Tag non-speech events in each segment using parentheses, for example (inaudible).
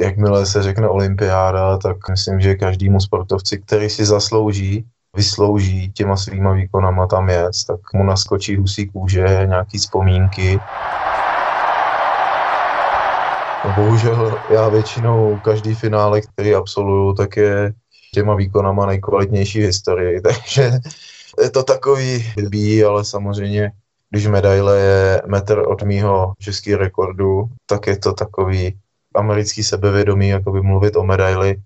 jakmile se řekne olympiáda, tak myslím, že každému sportovci, který si zaslouží, vyslouží těma svýma výkonama tam jet, tak mu naskočí husí kůže, nějaký vzpomínky. Bohužel já většinou každý finále, který absolvuju, tak je těma výkonama nejkvalitnější v historii, (laughs) takže je to takový blbý, ale samozřejmě když medaile je metr od mýho českého rekordu, tak je to takový americký sebevědomí, jako by mluvit o medaili.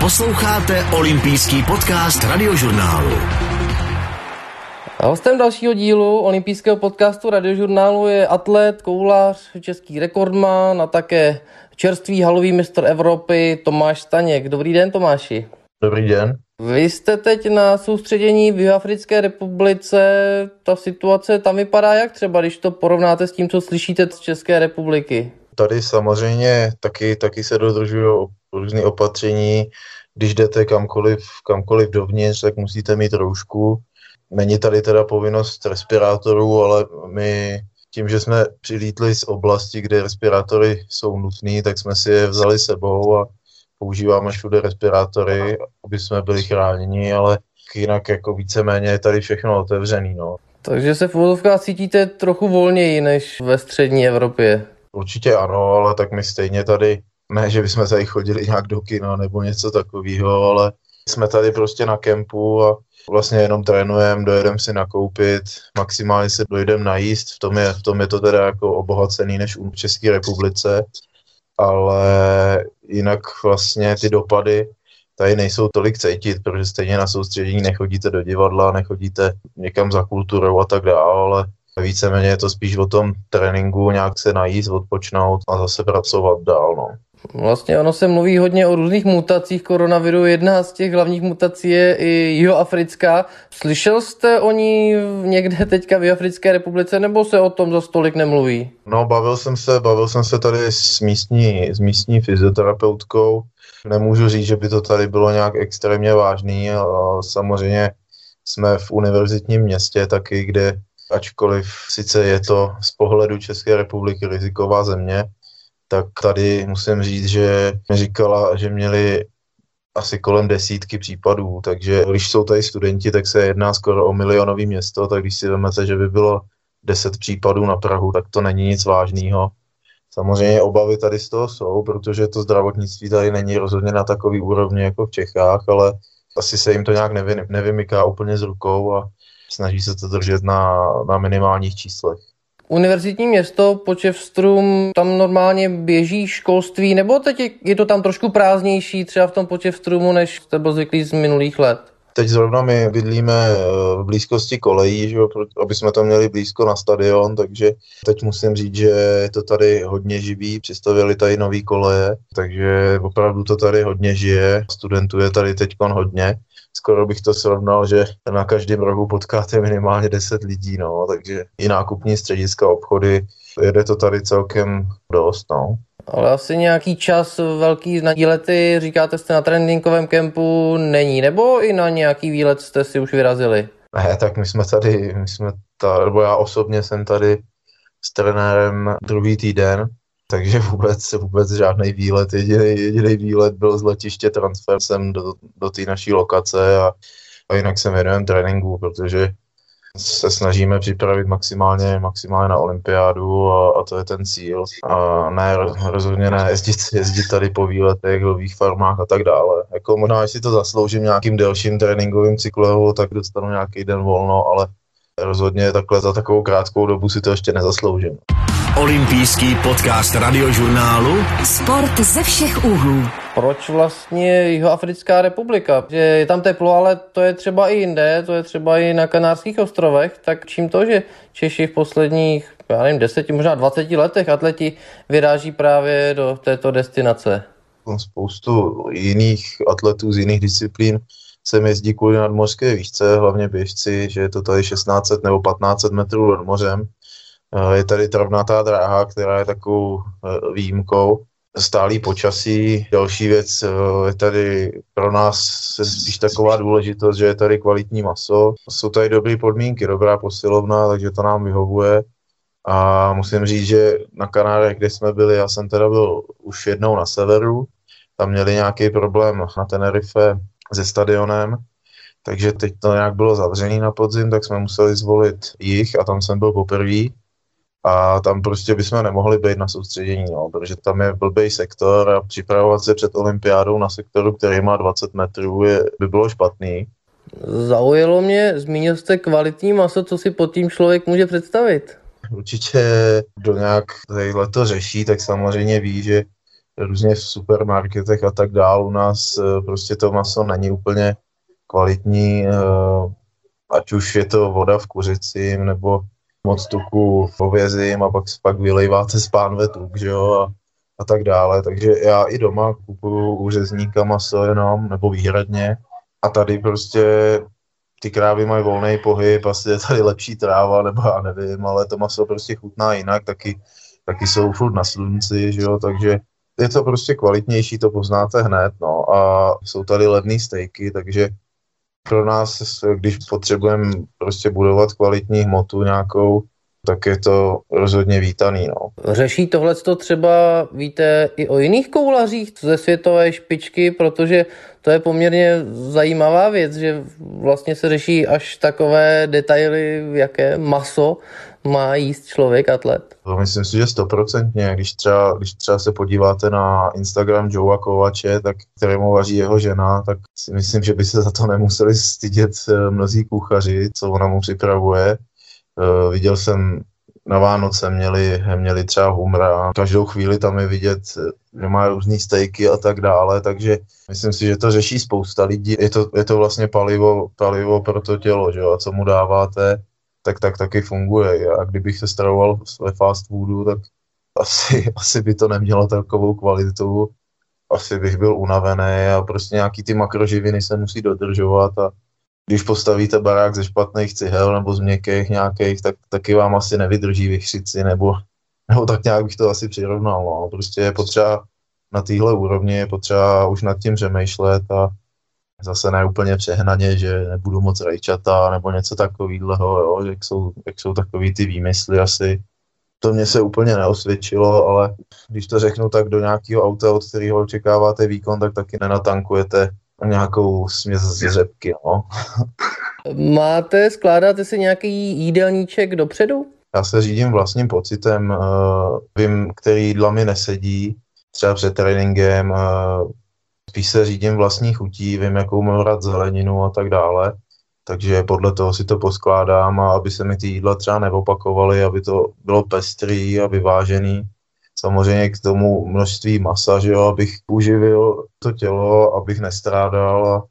Posloucháte olympijský podcast radiožurnálu. A hostem dalšího dílu olympijského podcastu radiožurnálu je atlet, koulař, český rekordman a také čerstvý halový mistr Evropy Tomáš Staněk. Dobrý den Tomáši. Dobrý den. Vy jste teď na soustředění v Jihoafrické republice. Ta situace tam vypadá jak třeba, když to porovnáte s tím, co slyšíte z České republiky? Tady samozřejmě taky, taky se dodržují různé opatření. Když jdete kamkoliv, kamkoliv dovnitř, tak musíte mít roušku. Není tady teda povinnost respirátorů, ale my tím, že jsme přilítli z oblasti, kde respirátory jsou nutné, tak jsme si je vzali sebou a používáme všude respirátory, aby jsme byli chráněni, ale jinak jako víceméně je tady všechno otevřený. No. Takže se v cítíte trochu volněji než ve střední Evropě. Určitě ano, ale tak my stejně tady, ne, že bychom tady chodili nějak do kina nebo něco takového, ale jsme tady prostě na kempu a vlastně jenom trénujeme, dojedeme si nakoupit, maximálně se dojdeme najíst, v tom je, v tom je to teda jako obohacený než u České republice, ale jinak vlastně ty dopady tady nejsou tolik cítit, protože stejně na soustředění nechodíte do divadla, nechodíte někam za kulturou a tak dále, ale víceméně je to spíš o tom tréninku, nějak se najíst, odpočnout a zase pracovat dál. No. Vlastně ono se mluví hodně o různých mutacích koronaviru. Jedna z těch hlavních mutací je i jihoafrická. Slyšel jste o ní někde teďka v Jihoafrické republice, nebo se o tom za stolik nemluví? No, bavil jsem se, bavil jsem se tady s místní, s místní fyzioterapeutkou. Nemůžu říct, že by to tady bylo nějak extrémně vážný. Samozřejmě jsme v univerzitním městě taky, kde ačkoliv sice je to z pohledu České republiky riziková země, tak tady musím říct, že mi říkala, že měli asi kolem desítky případů, takže když jsou tady studenti, tak se jedná skoro o milionový město, tak když si vezmete, že by bylo deset případů na Prahu, tak to není nic vážného. Samozřejmě obavy tady z toho jsou, protože to zdravotnictví tady není rozhodně na takový úrovni jako v Čechách, ale asi se jim to nějak nevy, nevymyká úplně z rukou a snaží se to držet na, na minimálních číslech. Univerzitní město Počevstrum, tam normálně běží školství, nebo teď je, je to tam trošku prázdnější třeba v tom Počevstrumu, než jste byl zvyklý z minulých let? Teď zrovna my bydlíme eh, v blízkosti kolejí, že, aby jsme to měli blízko na stadion, takže teď musím říct, že je to tady hodně živý, přistavili tady nový koleje, takže opravdu to tady hodně žije, studentů je tady teď hodně skoro bych to srovnal, že na každém rohu potkáte minimálně 10 lidí, no, takže i nákupní střediska, obchody, jede to tady celkem dost, no. Ale asi nějaký čas velký na výlety, říkáte jste na tréninkovém kempu, není, nebo i na nějaký výlet jste si už vyrazili? Ne, tak my jsme tady, my jsme ta, nebo já osobně jsem tady s trenérem druhý týden, takže vůbec, vůbec žádný výlet. Jediný, výlet byl z letiště transfer sem do, do té naší lokace a, a jinak se věnujeme tréninku, protože se snažíme připravit maximálně, maximálně na olympiádu a, a to je ten cíl. A ne, rozhodně ne jezdit, jezdit tady po výletech, lových farmách a tak dále. Jako možná, jestli to zasloužím nějakým delším tréninkovým cyklem, tak dostanu nějaký den volno, ale rozhodně takhle za takovou krátkou dobu si to ještě nezasloužím. Olympijský podcast radiožurnálu Sport ze všech úhlů. Proč vlastně Jihoafrická republika? Že je tam teplo, ale to je třeba i jinde, to je třeba i na Kanárských ostrovech, tak čím to, že Češi v posledních, já nevím, deseti, možná 20 letech atleti vyráží právě do této destinace? Spoustu jiných atletů z jiných disciplín sem jezdí kvůli nadmořské výšce, hlavně běžci, že je to tady 1600 nebo 1500 metrů nad mořem je tady travnatá dráha, která je takovou eh, výjimkou. Stálý počasí. Další věc eh, je tady pro nás spíš taková důležitost, že je tady kvalitní maso. Jsou tady dobré podmínky, dobrá posilovna, takže to nám vyhovuje. A musím říct, že na Kanárech, kde jsme byli, já jsem teda byl už jednou na severu, tam měli nějaký problém na Tenerife se stadionem, takže teď to nějak bylo zavřený na podzim, tak jsme museli zvolit jich a tam jsem byl poprvé. A tam prostě bychom nemohli být na soustředění, no, protože tam je blbý sektor a připravovat se před olympiádou na sektoru, který má 20 metrů, je, by bylo špatný. Zaujalo mě, zmínil jste kvalitní maso, co si pod tím člověk může představit? Určitě, kdo nějak tadyhle to řeší, tak samozřejmě ví, že různě v supermarketech a tak dál u nás eh, prostě to maso není úplně kvalitní, eh, ať už je to voda v kuřici, nebo moc tuku v ovězím a pak, pak vylejváte z pánve tuk, že jo, a, a tak dále. Takže já i doma kupuju u řezníka maso jenom, nebo výhradně. A tady prostě ty krávy mají volný pohyb, asi je tady lepší tráva, nebo já nevím, ale to maso prostě chutná jinak, taky, taky jsou furt na slunci, že jo, takže je to prostě kvalitnější, to poznáte hned, no, a jsou tady levné stejky, takže pro nás, když potřebujeme prostě budovat kvalitní hmotu nějakou, tak je to rozhodně vítaný. No. Řeší tohle třeba, víte, i o jiných koulařích ze světové špičky, protože to je poměrně zajímavá věc, že vlastně se řeší až takové detaily, jaké maso má jíst člověk, atlet. Myslím si, že stoprocentně. Když třeba, když třeba se podíváte na Instagram Joea Kovače, tak, kterému vaří jeho žena, tak si myslím, že by se za to nemuseli stydět eh, mnozí kuchaři, co ona mu připravuje. Uh, viděl jsem na Vánoce měli, měli třeba humra. Každou chvíli tam je vidět, že má různé stejky a tak dále, takže myslím si, že to řeší spousta lidí. Je to, je to vlastně palivo, palivo pro to tělo, že jo? a co mu dáváte, tak, tak taky funguje. A kdybych se stravoval ve fast foodu, tak asi, asi by to nemělo takovou kvalitu. Asi bych byl unavený a prostě nějaký ty makroživiny se musí dodržovat a když postavíte barák ze špatných cihel nebo z měkkých nějakých, tak taky vám asi nevydrží vychřici, nebo, nebo tak nějak bych to asi přirovnal. No. Prostě je potřeba na téhle úrovni, je potřeba už nad tím přemýšlet a zase ne úplně přehnaně, že nebudu moc rajčata nebo něco takového, jo, jak jsou, jak jsou takový ty výmysly asi. To mě se úplně neosvědčilo, ale když to řeknu tak do nějakého auta, od kterého očekáváte výkon, tak taky nenatankujete nějakou směs z řepky, no. Máte, skládáte si nějaký jídelníček dopředu? Já se řídím vlastním pocitem, uh, vím, který jídla mi nesedí, třeba před tréninkem, uh, spíš se řídím vlastní chutí, vím, jakou mám rád zeleninu a tak dále, takže podle toho si to poskládám a aby se mi ty jídla třeba neopakovaly, aby to bylo pestrý a vyvážený, samozřejmě k tomu množství masa, že jo, abych uživil to tělo, abych nestrádal.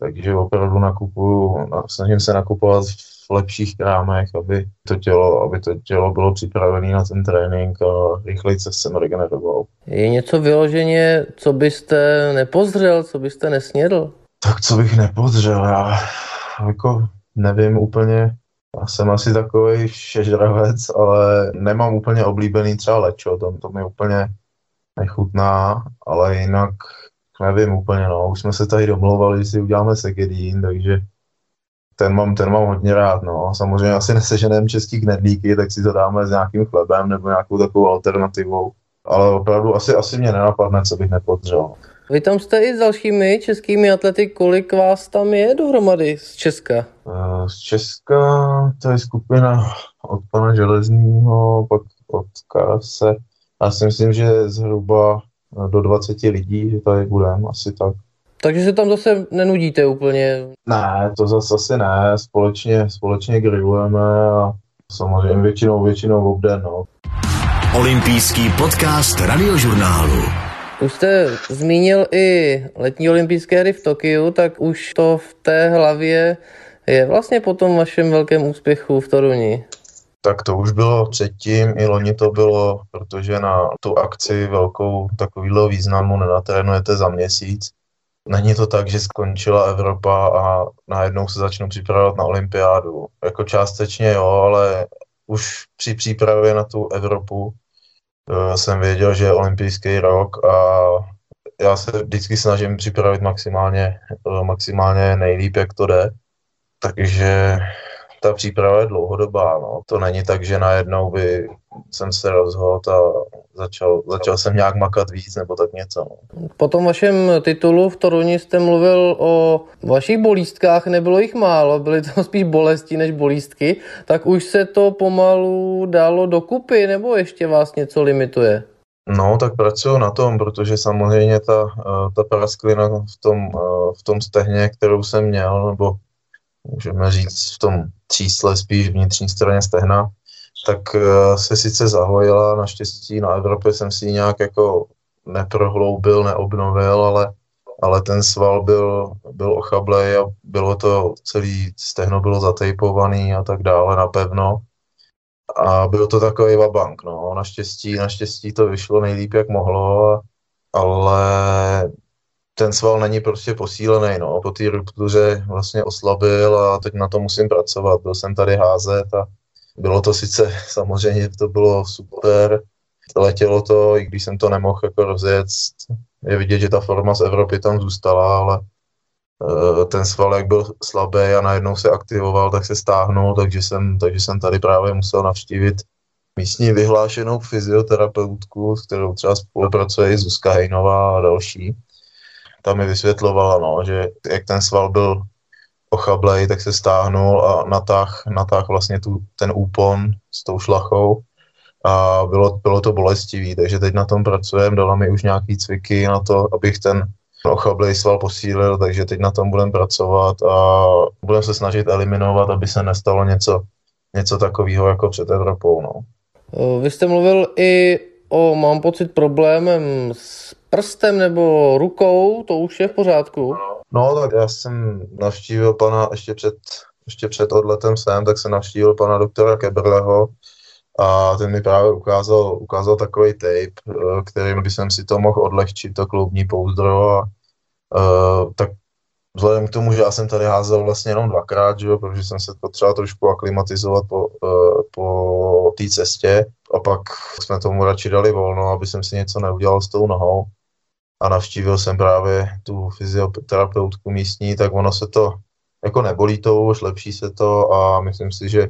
Takže opravdu nakupuju, snažím se nakupovat v lepších krámech, aby to tělo, aby to tělo bylo připravené na ten trénink a rychleji se sem regeneroval. Je něco vyloženě, co byste nepozřel, co byste nesnědl? Tak co bych nepozřel, já jako nevím úplně, já jsem asi takový šežravec, ale nemám úplně oblíbený třeba lečo, to, to mi úplně nechutná, ale jinak nevím úplně, no, už jsme se tady domlouvali, že si uděláme segedín, takže ten mám, ten mám hodně rád, no. Samozřejmě asi neseženem český knedlíky, tak si to dáme s nějakým chlebem nebo nějakou takovou alternativou. Ale opravdu asi, asi mě nenapadne, co bych nepodřel. Vy tam jste i s dalšími českými atlety, kolik vás tam je dohromady z Česka? Eh, z Česka to je skupina od pana Železního, pak od Karase. Já si myslím, že zhruba do 20 lidí, že tady budeme, asi tak. Takže se tam zase nenudíte úplně? Ne, to zase asi ne, společně, společně grillujeme a samozřejmě většinou, většinou obden, no. Olympijský podcast radiožurnálu. Už jste zmínil i letní olympijské hry v Tokiu, tak už to v té hlavě je vlastně po tom vašem velkém úspěchu v Toruni. Tak to už bylo předtím, i loni to bylo, protože na tu akci velkou takovýhle významu nenatrénujete za měsíc. Není to tak, že skončila Evropa a najednou se začnou připravovat na olympiádu. Jako částečně jo, ale už při přípravě na tu Evropu Eh, jsem věděl, že je olympijský rok a já se vždycky snažím připravit maximálně, eh, maximálně nejlíp, jak to jde. Takže ta příprava je dlouhodobá. No. To není tak, že najednou by jsem se rozhodl a začal, začal jsem nějak makat víc nebo tak něco. No. Po tom vašem titulu v Toruni jste mluvil o vašich bolístkách, nebylo jich málo, byly to (laughs) spíš bolesti než bolístky, tak už se to pomalu dalo dokupy nebo ještě vás něco limituje? No, tak pracuju na tom, protože samozřejmě ta, eh, ta prasklina v tom, eh, v tom stehně, kterou jsem měl, nebo můžeme říct v tom třísle spíš vnitřní straně stehna, tak eh, se sice zahojila, naštěstí na Evropě jsem si ji nějak jako neprohloubil, neobnovil, ale, ale ten sval byl, byl ochablej a bylo to, celý stehno bylo zatejpovaný a tak dále napevno. A byl to takový vabank, no. Naštěstí, naštěstí to vyšlo nejlíp, jak mohlo, ale ten sval není prostě posílený, no. Po té ruptuře vlastně oslabil a teď na to musím pracovat. Byl jsem tady házet a bylo to sice, (laughs) samozřejmě to bylo super, letělo to, i když jsem to nemohl jako rozjet. Je vidět, že ta forma z Evropy tam zůstala, ale uh, ten sval, jak byl slabý a najednou se aktivoval, tak se stáhnul, takže jsem, takže jsem tady právě musel navštívit místní vyhlášenou fyzioterapeutku, s kterou třeba spolupracuje i Zuzka Hejnová a další. Tam mi vysvětlovala, no, že jak ten sval byl ochablej, tak se stáhnul a natáh, natáh vlastně tu, ten úpon s tou šlachou a bylo, bylo to bolestivý, takže teď na tom pracujeme, dala mi už nějaký cviky na to, abych ten ochablej sval posílil, takže teď na tom budeme pracovat a budeme se snažit eliminovat, aby se nestalo něco, něco takového jako před Evropou. No. Vy jste mluvil i o, mám pocit, problémem s prstem nebo rukou, to už je v pořádku? No, tak já jsem navštívil pana ještě před, ještě před odletem sem, tak jsem navštívil pana doktora Keberleho a ten mi právě ukázal, ukázal takový tape, eh, kterým by jsem si to mohl odlehčit, to kloubní pouzdro a uh, tak vzhledem k tomu, že já jsem tady házel vlastně jenom dvakrát, že jo, protože jsem se potřeboval trošku aklimatizovat po, uh, po té cestě a pak jsme tomu radši dali volno, aby jsem si něco neudělal s tou nohou a navštívil jsem právě tu fyzioterapeutku místní, tak ono se to jako nebolí to už, lepší se to a myslím si, že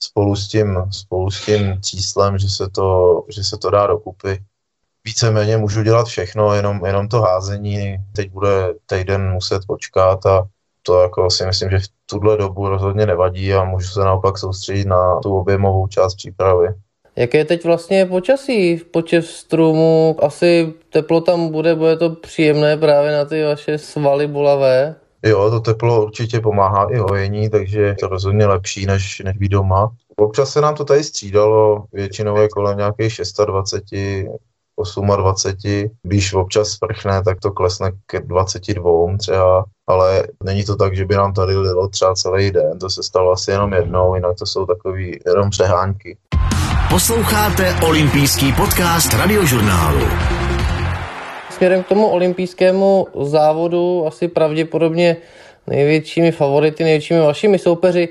spolu s tím, spolu s tím číslem, že se to, že se to dá dokupy. Víceméně můžu dělat všechno, jenom, jenom to házení teď bude týden muset počkat a to jako si myslím, že v tuhle dobu rozhodně nevadí a můžu se naopak soustředit na tu objemovou část přípravy. Jaké je teď vlastně počasí v počestrumu? Asi teplo tam bude, bude to příjemné právě na ty vaše svaly bolavé? Jo, to teplo určitě pomáhá i hojení, takže je to rozhodně lepší, než, než být doma. Občas se nám to tady střídalo, většinou je kolem nějakých 26, 28, když občas sprchne, tak to klesne k 22 třeba, ale není to tak, že by nám tady lilo třeba celý den, to se stalo asi jenom jednou, jinak to jsou takový jenom přehánky. Posloucháte olympijský podcast radiožurnálu. Směrem k tomu olympijskému závodu asi pravděpodobně největšími favority, největšími vašimi soupeři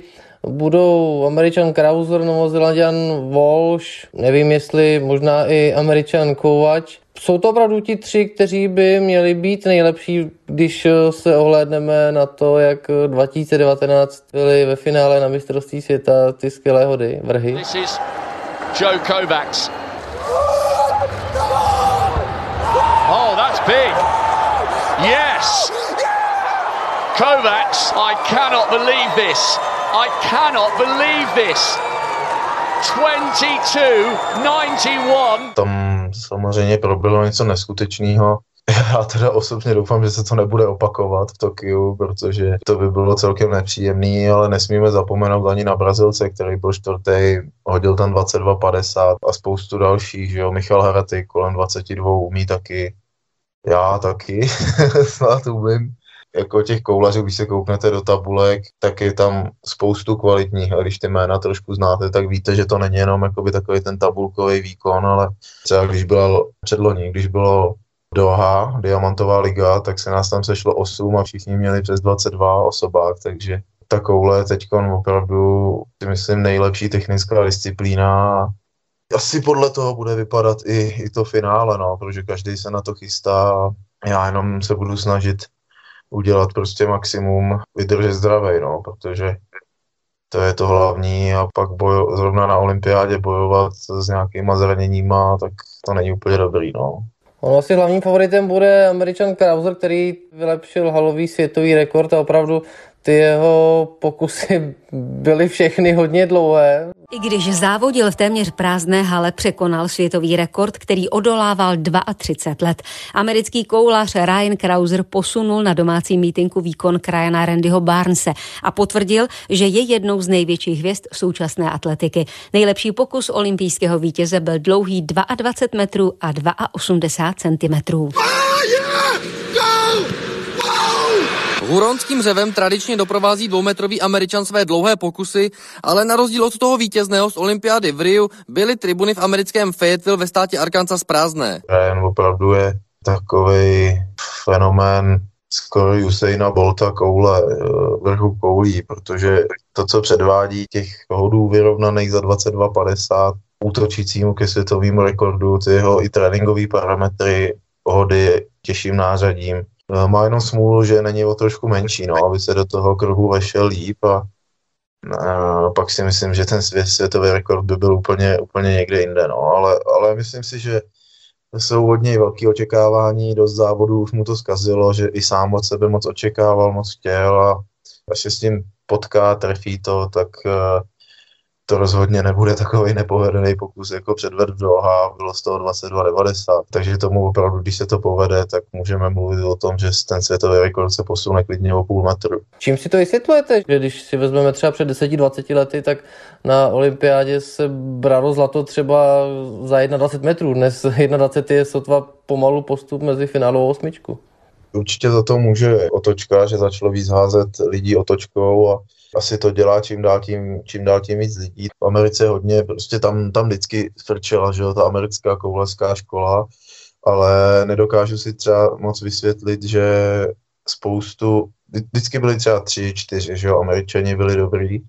budou Američan Krauser, Novozelandian Walsh, nevím jestli možná i Američan Kovač. Jsou to opravdu ti tři, kteří by měli být nejlepší, když se ohlédneme na to, jak 2019 byli ve finále na mistrovství světa ty skvělé hody, vrhy. Joe Kovacs. Oh, that's big. Yes. Kovacs, I cannot believe this. I cannot believe this. 22-91. Tam samozřejmě proběhlo něco neskutečného. (laughs) Já teda osobně doufám, že se to nebude opakovat v Tokiu, protože to by bylo celkem nepříjemný, ale nesmíme zapomenout ani na Brazilce, který byl čtvrtý, hodil tam 22,50 a spoustu dalších, že jo, Michal Haraty kolem 22 umí taky, já taky, (laughs) snad umím. Jako těch koulařů, když se kouknete do tabulek, tak je tam spoustu kvalitních a když ty jména trošku znáte, tak víte, že to není jenom jakoby takový ten tabulkový výkon, ale třeba když byl předloni, když bylo Doha, Diamantová liga, tak se nás tam sešlo 8 a všichni měli přes 22 osobách, takže ta koule teď opravdu, si myslím, nejlepší technická disciplína. Asi podle toho bude vypadat i, i to finále, no, protože každý se na to chystá. Já jenom se budu snažit udělat prostě maximum, vydržet zdravý, no, protože to je to hlavní a pak bojo, zrovna na olympiádě bojovat s nějakýma zraněníma, tak to není úplně dobrý, no. Ono asi hlavním favoritem bude američan Krauser, který vylepšil halový světový rekord a opravdu ty jeho pokusy byly všechny hodně dlouhé. I když závodil v téměř prázdné hale, překonal světový rekord, který odolával 32 let. Americký koulař Ryan Krauser posunul na domácí mítinku výkon krajana Randyho Barnese a potvrdil, že je jednou z největších hvězd současné atletiky. Nejlepší pokus olympijského vítěze byl dlouhý 22 metrů a 82 centimetrů. Huronským řevem tradičně doprovází dvoumetrový američan své dlouhé pokusy, ale na rozdíl od toho vítězného z olympiády v Riu byly tribuny v americkém Fayetteville ve státě Arkansas prázdné. Ryan opravdu je takový fenomén skoro Usaina Bolta koule, eh, vrchu koulí, protože to, co předvádí těch hodů vyrovnaných za 22,50 útočícímu ke světovému rekordu, ty jeho i tréninkové parametry, hody těžším nářadím, má jenom smůlu, že není o trošku menší, no, aby se do toho kruhu vešel líp a, a pak si myslím, že ten svět, světový rekord by byl úplně, úplně někde jinde, no, ale, ale myslím si, že jsou hodně velké očekávání, dost závodů už mu to zkazilo, že i sám od sebe moc očekával, moc chtěl a až se s tím potká, trefí to, tak uh, to rozhodně nebude takový nepovedený pokus jako předved v Doha, bylo z toho 22,90. Takže tomu opravdu, když se to povede, tak můžeme mluvit o tom, že ten světový rekord se posune klidně o půl metru. Čím si to vysvětlujete? Že když si vezmeme třeba před 10-20 lety, tak na olympiádě se bralo zlato třeba za 21 metrů. Dnes 21 je sotva pomalu postup mezi finálovou osmičku. Určitě za to může otočka, že začalo víc házet lidí otočkou a asi to dělá čím dál tím, čím dál tím víc lidí. V Americe hodně, prostě tam, tam vždycky frčela, že jo, ta americká kouleská škola, ale nedokážu si třeba moc vysvětlit, že spoustu, vždycky byli třeba tři, čtyři, že jo, američani byli dobrý,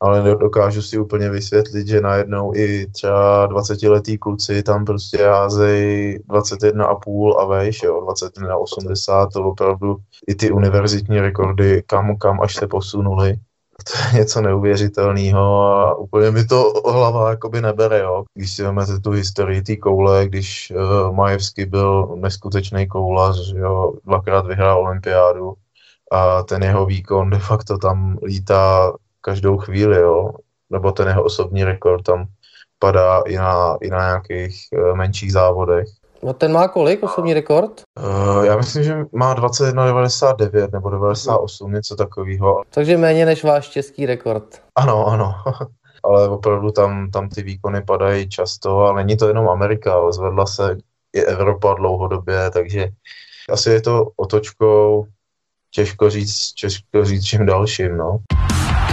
ale nedokážu si úplně vysvětlit, že najednou i třeba 20-letý kluci tam prostě házejí 21,5 a vejš, jo, 21,80, to opravdu i ty univerzitní rekordy, kam, kam až se posunuli to je něco neuvěřitelného a úplně mi to hlava jakoby nebere, jo. Když si vezmete tu historii té koule, když uh, Majevský byl neskutečný koulař, jo, dvakrát vyhrál olympiádu a ten jeho výkon de facto tam lítá každou chvíli, jo. Nebo ten jeho osobní rekord tam padá i na, i na nějakých uh, menších závodech. No ten má kolik, osobní rekord? Uh, já myslím, že má 21,99 nebo 98, něco takového. Takže méně než váš český rekord. Ano, ano. (laughs) ale opravdu tam, tam ty výkony padají často a není to jenom Amerika, zvedla se i Evropa dlouhodobě, takže asi je to otočkou, těžko říct, těžko říct čím dalším, no.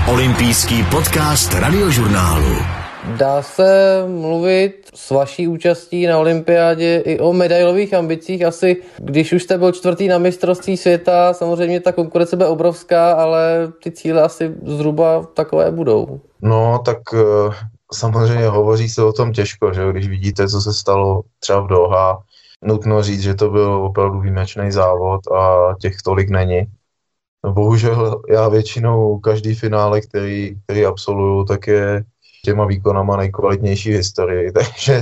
Olympijský podcast radiožurnálu. Dá se mluvit s vaší účastí na olympiádě i o medailových ambicích. Asi, když už jste byl čtvrtý na mistrovství světa, samozřejmě ta konkurence bude obrovská, ale ty cíle asi zhruba takové budou. No, tak eh, samozřejmě hovoří se o tom těžko, že když vidíte, co se stalo třeba v Doha, nutno říct, že to byl opravdu výjimečný závod a těch tolik není. No, bohužel já většinou každý finále, který, který absolvuju, tak je těma výkonama nejkvalitnější v historii, (laughs) takže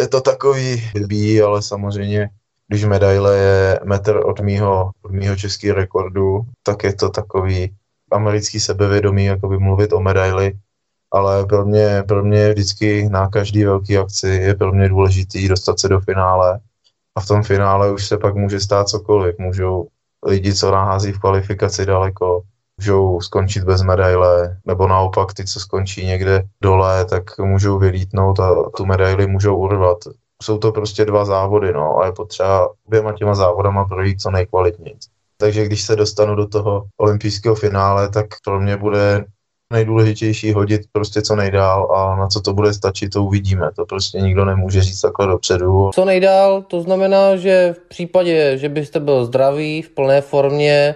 je to takový blbý, ale samozřejmě když medaile je metr od mýho, od mýho českého rekordu, tak je to takový americký sebevědomí, jako by mluvit o medaili, ale pro mě, pro mě vždycky na každý velký akci je pro mě důležitý dostat se do finále a v tom finále už se pak může stát cokoliv. Můžou lidi, co nahází v kvalifikaci daleko, můžou skončit bez medaile, nebo naopak ty, co skončí někde dole, tak můžou vylítnout a tu medaili můžou urvat. Jsou to prostě dva závody, no, a je potřeba oběma těma závodama projít co nejkvalitněji. Takže když se dostanu do toho olympijského finále, tak pro mě bude nejdůležitější hodit prostě co nejdál a na co to bude stačit, to uvidíme. To prostě nikdo nemůže říct takhle dopředu. Co nejdál, to znamená, že v případě, že byste byl zdravý, v plné formě,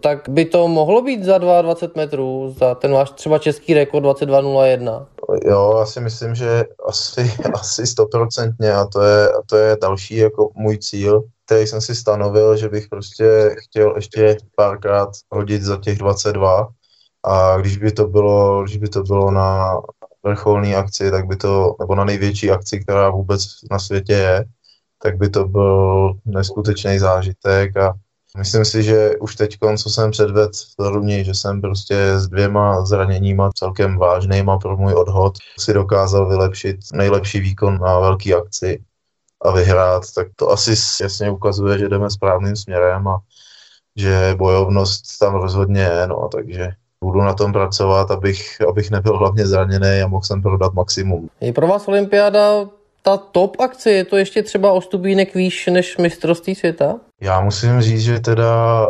tak by to mohlo být za 22 metrů, za ten váš třeba český rekord 22.01. Jo, já si myslím, že asi, (laughs) asi stoprocentně a to je, a to je další jako můj cíl, který jsem si stanovil, že bych prostě chtěl ještě párkrát hodit za těch 22 A když by to bylo, když by to bylo na vrcholné akci, tak by to, nebo na největší akci, která vůbec na světě je, tak by to byl neskutečný zážitek a myslím si, že už teď, co jsem předvedl v Runi, že jsem prostě s dvěma zraněníma celkem vážnýma pro můj odhod si dokázal vylepšit nejlepší výkon na velký akci a vyhrát, tak to asi jasně ukazuje, že jdeme správným směrem a že bojovnost tam rozhodně je, no, takže budu na tom pracovat, abych, abych nebyl hlavně zraněný a mohl jsem prodat maximum. Je pro vás olympiáda ta top akce, je to ještě třeba o stupínek výš než mistrovství světa? Já musím říct, že teda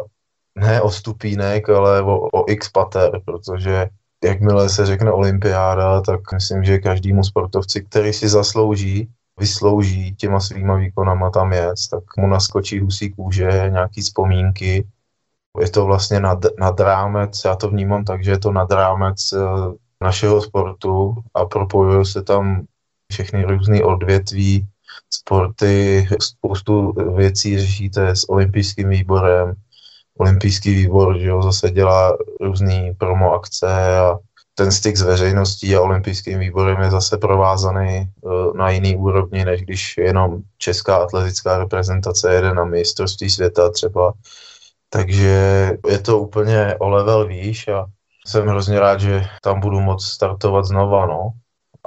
ne o stupínek, ale o, o x pater, protože jakmile se řekne olympiáda, tak myslím, že každému sportovci, který si zaslouží, vyslouží těma svýma výkonama tam jet, tak mu naskočí husí kůže, nějaký vzpomínky. Je to vlastně nad, nad rámec, já to vnímám tak, že je to nad rámec eh, našeho sportu a propojuje se tam všechny různé odvětví, sporty, spoustu věcí řešíte s olympijským výborem. Olympijský výbor že jo, zase dělá různé promo akce a ten styk s veřejností a olympijským výborem je zase provázaný uh, na jiný úrovni, než když jenom česká atletická reprezentace jede na mistrovství světa třeba. Takže je to úplně o level výš a jsem hrozně rád, že tam budu moct startovat znova, no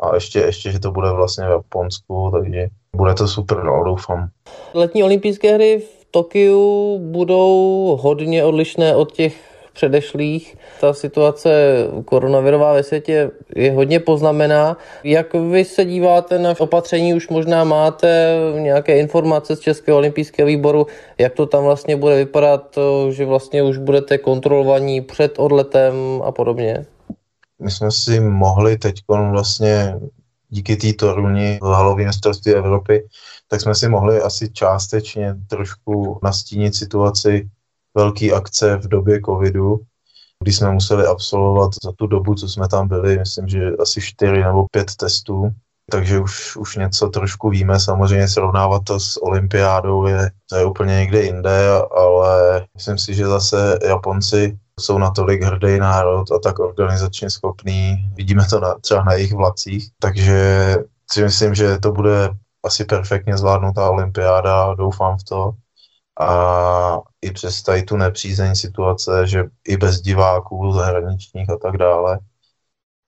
a ještě, ještě, že to bude vlastně v Japonsku, takže bude to super, no, doufám. Letní olympijské hry v Tokiu budou hodně odlišné od těch předešlých. Ta situace koronavirová ve světě je hodně poznamená. Jak vy se díváte na opatření, už možná máte nějaké informace z Českého olympijského výboru, jak to tam vlastně bude vypadat, že vlastně už budete kontrolovaní před odletem a podobně? My jsme si mohli teď vlastně díky té Toruni v halovém mistrovství Evropy, tak jsme si mohli asi částečně trošku nastínit situaci velké akce v době covidu, kdy jsme museli absolvovat za tu dobu, co jsme tam byli, myslím, že asi čtyři nebo pět testů, takže už, už něco trošku víme. Samozřejmě srovnávat to s olympiádou je, to je úplně někde jinde, ale myslím si, že zase Japonci jsou natolik hrdý národ a tak organizačně schopný. Vidíme to na, třeba na jejich vlacích, takže si myslím, že to bude asi perfektně zvládnutá olympiáda, doufám v to. A i přes tady tu nepřízeň situace, že i bez diváků zahraničních a tak dále,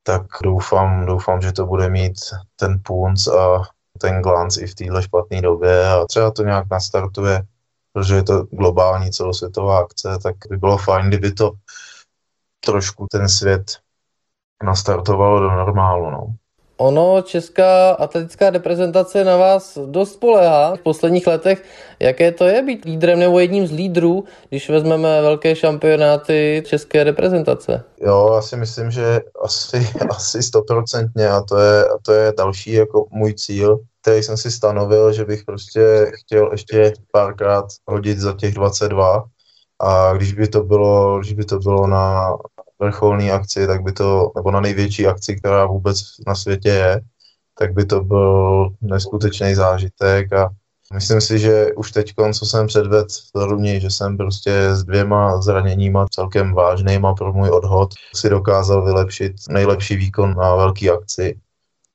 tak doufám, doufám, že to bude mít ten punc a ten glanc i v téhle špatné době a třeba to nějak nastartuje protože je to globální celosvětová akce, tak by bylo fajn, kdyby to trošku ten svět nastartovalo do normálu. No. Ono, česká atletická reprezentace na vás dost spolehá v posledních letech. Jaké to je být lídrem nebo jedním z lídrů, když vezmeme velké šampionáty české reprezentace? Jo, já si myslím, že asi, (laughs) asi stoprocentně a to je, a to je další jako můj cíl, který jsem si stanovil, že bych prostě chtěl ještě párkrát hodit za těch 22 a když by to bylo, když by to bylo na vrcholné akci, tak by to, nebo na největší akci, která vůbec na světě je, tak by to byl neskutečný zážitek a myslím si, že už teď, co jsem předvedl v Runi, že jsem prostě s dvěma zraněníma celkem vážnýma pro můj odhod si dokázal vylepšit nejlepší výkon na velký akci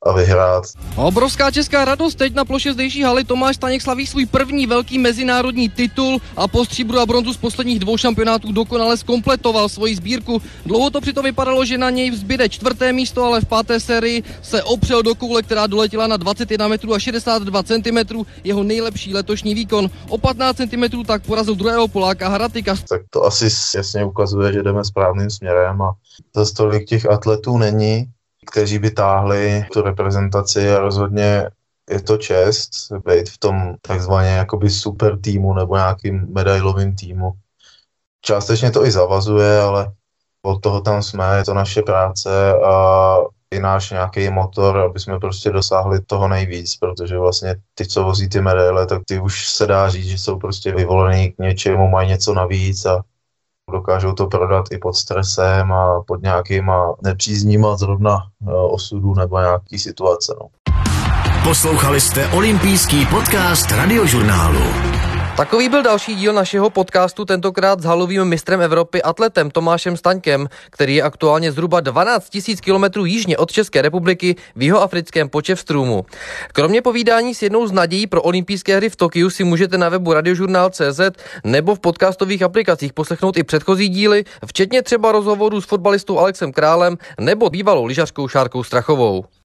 a vyhrát. Obrovská česká radost teď na ploše zdejší haly Tomáš Staněk slaví svůj první velký mezinárodní titul a po stříbru a bronzu z posledních dvou šampionátů dokonale zkompletoval svoji sbírku. Dlouho to přitom vypadalo, že na něj vzbyde čtvrté místo, ale v páté sérii se opřel do koule, která doletěla na 21 metrů a 62 cm, jeho nejlepší letošní výkon. O 15 cm tak porazil druhého Poláka Haratika. Tak to asi jasně ukazuje, že jdeme správným směrem a za tolik těch atletů není kteří by táhli tu reprezentaci a rozhodně je to čest být v tom takzvaně jakoby super týmu nebo nějakým medailovým týmu. Částečně to i zavazuje, ale od toho tam jsme, je to naše práce a i náš nějaký motor, aby jsme prostě dosáhli toho nejvíc, protože vlastně ty, co vozí ty medaile, tak ty už se dá říct, že jsou prostě vyvolený k něčemu, mají něco navíc a dokážou to prodat i pod stresem a pod nějakýma nepřízníma zrovna e, osudu nebo nějaký situace. No. Poslouchali jste olympijský podcast radiožurnálu. Takový byl další díl našeho podcastu, tentokrát s halovým mistrem Evropy atletem Tomášem Staňkem, který je aktuálně zhruba 12 000 kilometrů jižně od České republiky v jeho africkém Počevstrůmu. Kromě povídání s jednou z nadějí pro olympijské hry v Tokiu si můžete na webu radiožurnál.cz nebo v podcastových aplikacích poslechnout i předchozí díly, včetně třeba rozhovorů s fotbalistou Alexem Králem nebo bývalou lyžařkou Šárkou Strachovou.